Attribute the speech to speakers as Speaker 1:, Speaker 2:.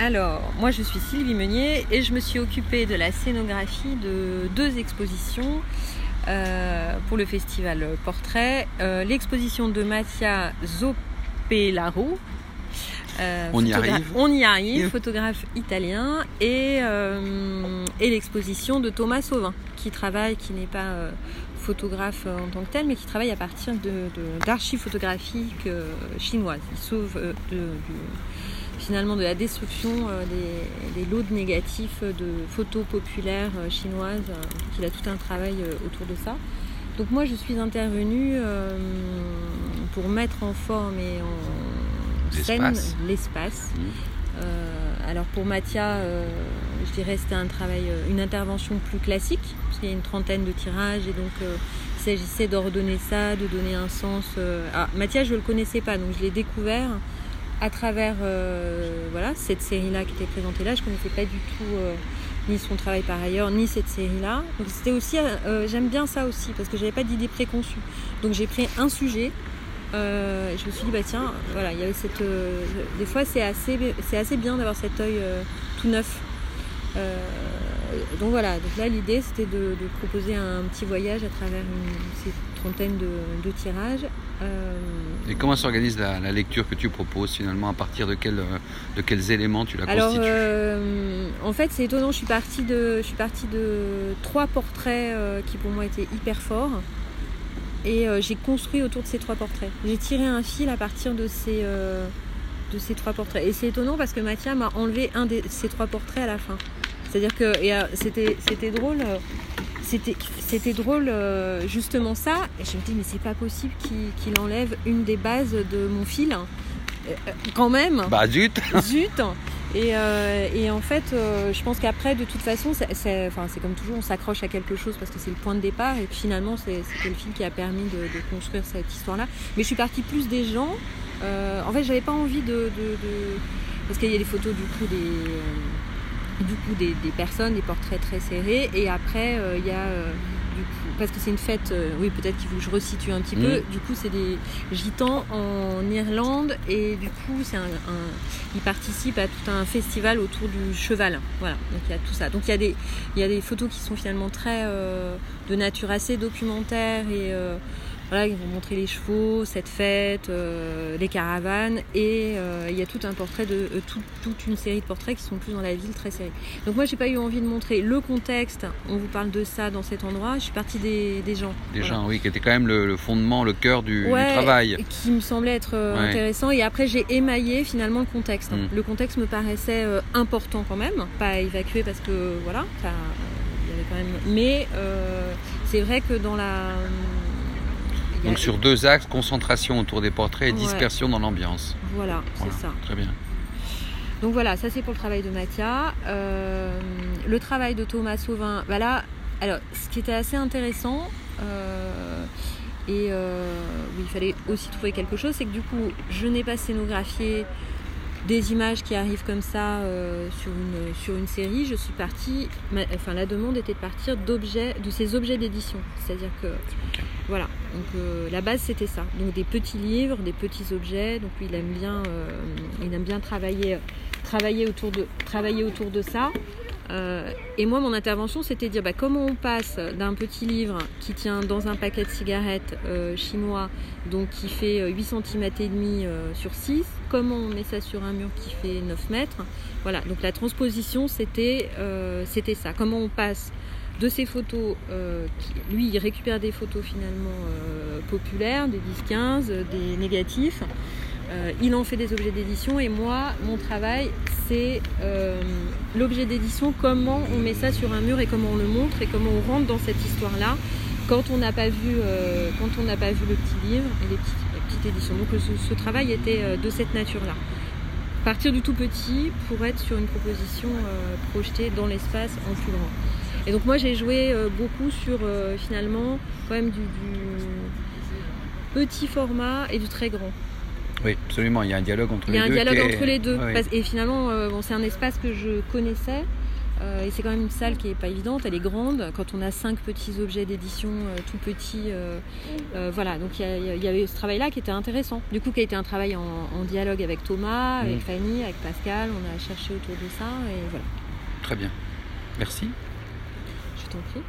Speaker 1: Alors, moi je suis Sylvie Meunier et je me suis occupée de la scénographie de deux expositions euh, pour le festival Portrait. Euh, l'exposition de Mattia Zoppelaro.
Speaker 2: euh, on y arrive.
Speaker 1: On y arrive, photographe italien, et, et l'exposition de Thomas Sauvin, qui travaille, qui n'est pas photographe en tant que tel, mais qui travaille à partir d'archives de, photographiques chinoises. Il sauve de, finalement de la destruction euh, des, lots négatifs de photos populaires euh, chinoises. il a tout un travail euh, autour de ça. Donc moi je suis intervenue pour mettre en forme et en scène l'espace. Mmh. alors pour Mathia, je dirais c'était un travail, une intervention plus classique, parce qu'il y a une trentaine de tirages et donc il s'agissait d'ordonner ça, de donner un sens. Ah, Mathia je ne le connaissais pas, donc je l'ai découvert à travers euh, voilà, cette série-là qui était présentée là. Je ne connaissais pas du tout euh, ni son travail par ailleurs, ni cette série-là. Donc c'était aussi, euh, j'aime bien ça aussi parce que j'avais pas d'idée préconçue. Donc j'ai pris un sujet. je me suis dit bah tiens, voilà, il y avait cette. des fois c'est assez, c'est assez bien d'avoir cet œil tout neuf. donc voilà, donc là l'idée c'était de, proposer un petit voyage à travers une, trentaine de, tirages.
Speaker 2: Euh, Et comment s'organise la, lecture que tu proposes finalement À partir de, quel, de quels éléments tu la
Speaker 1: Alors,
Speaker 2: constitues
Speaker 1: euh, En fait, c'est étonnant. Je suis partie de, je suis partie de trois portraits euh, qui pour moi étaient hyper forts. Et j'ai construit autour de ces trois portraits. J'ai tiré un fil à partir de ces, de ces trois portraits. Et c'est étonnant parce que Mathia m'a enlevé un de ces trois portraits à la fin. C'est-à-dire que c'était drôle c'était drôle euh, justement ça. Et je me dis mais c'est pas possible qu'il enlève une des bases de mon fil. Euh, euh, quand même.
Speaker 2: Bah zut.
Speaker 1: Zut. Et, en fait, je pense qu'après, de toute façon, c'est comme toujours, on s'accroche à quelque chose parce que c'est le point de départ. Et finalement, c'était le film qui a permis de, construire cette histoire-là. Mais je suis partie plus des gens. en fait, j'avais pas envie de, parce qu'il y a des photos du coup des du coup des, personnes, des portraits très serrés. Et après, euh, il y a euh, du coup, parce que c'est une fête, euh, oui peut-être qu'il faut que je resitue un petit peu. Mm. Du coup, c'est des gitans en Irlande et du coup, c'est un, ils participent à tout un festival autour du cheval. Voilà, donc il y a tout ça. Donc il y a des, il y a des photos qui sont finalement très de nature assez documentaire et voilà, ils vont montrer les chevaux, cette fête, euh, les caravanes, et euh, il y a tout un portrait de euh, toute une série de portraits qui sont plus dans la ville, très serrés. Donc moi, j'ai pas eu envie de montrer le contexte. On vous parle de ça dans cet endroit. Je suis partie des, gens.
Speaker 2: Des gens, oui, qui était quand même le, fondement, le cœur du, travail.
Speaker 1: Qui me semblait être intéressant. Et après, j'ai émaillé finalement le contexte. Mm. Le contexte me paraissait important quand même, pas évacué parce que voilà, il y avait quand même. Mais c'est vrai que dans la
Speaker 2: donc sur deux axes, concentration autour des portraits et dispersion dans l'ambiance.
Speaker 1: Voilà, c'est ça.
Speaker 2: Très bien.
Speaker 1: Donc voilà, ça c'est pour le travail de Mathia. Euh, le travail de Thomas Sauvin, voilà. Alors, ce qui était assez intéressant, euh, et euh, il fallait aussi trouver quelque chose, c'est que du coup, je n'ai pas scénographié des images qui arrivent comme ça sur, une, sur une série, je suis partie, enfin la demande était de partir d'objets, de ces objets d'édition. C'est-à-dire que voilà, donc euh, la base c'était ça. Donc des petits livres, des petits objets. Donc lui il aime bien, euh, il aime bien travailler, travailler autour de, travailler autour de ça. Euh, et moi mon intervention c'était de dire bah, comment on passe d'un petit livre qui tient dans un paquet de cigarettes chinois, donc qui fait 8 cm et demi sur 6, comment on met ça sur un mur qui fait 9 mètres? Voilà, donc la transposition c'était c'était ça. Comment on passe de ces photos, euh, lui il récupère des photos finalement euh, populaires, des 10-15, des négatifs. Euh, il en fait des objets d'édition et moi, mon travail, c'est l'objet d'édition, comment on met ça sur un mur et comment on le montre et comment on rentre dans cette histoire-là quand on n'a pas vu, vu le petit livre et les petites, éditions. Donc ce, travail était de cette nature-là. Partir du tout petit pour être sur une proposition projetée dans l'espace en plus grand. Et donc moi j'ai joué euh, beaucoup sur euh, finalement quand même du, petit format et du très grand.
Speaker 2: Oui, absolument, il y a un dialogue entre les
Speaker 1: deux. Il y a
Speaker 2: un
Speaker 1: dialogue entre les deux. Et finalement, euh, bon, c'est un espace que je connaissais. Euh, et c'est quand même une salle qui est pas évidente, elle est grande. Quand on a cinq petits objets d'édition euh, tout petits, euh, voilà. Donc il y, avait ce travail-là qui était intéressant. Du coup, qui a été un travail en, dialogue avec Thomas, avec mmh. Fanny, avec Pascal. On a cherché autour de ça et voilà.
Speaker 2: Très bien. Merci.
Speaker 1: Je t'en prie.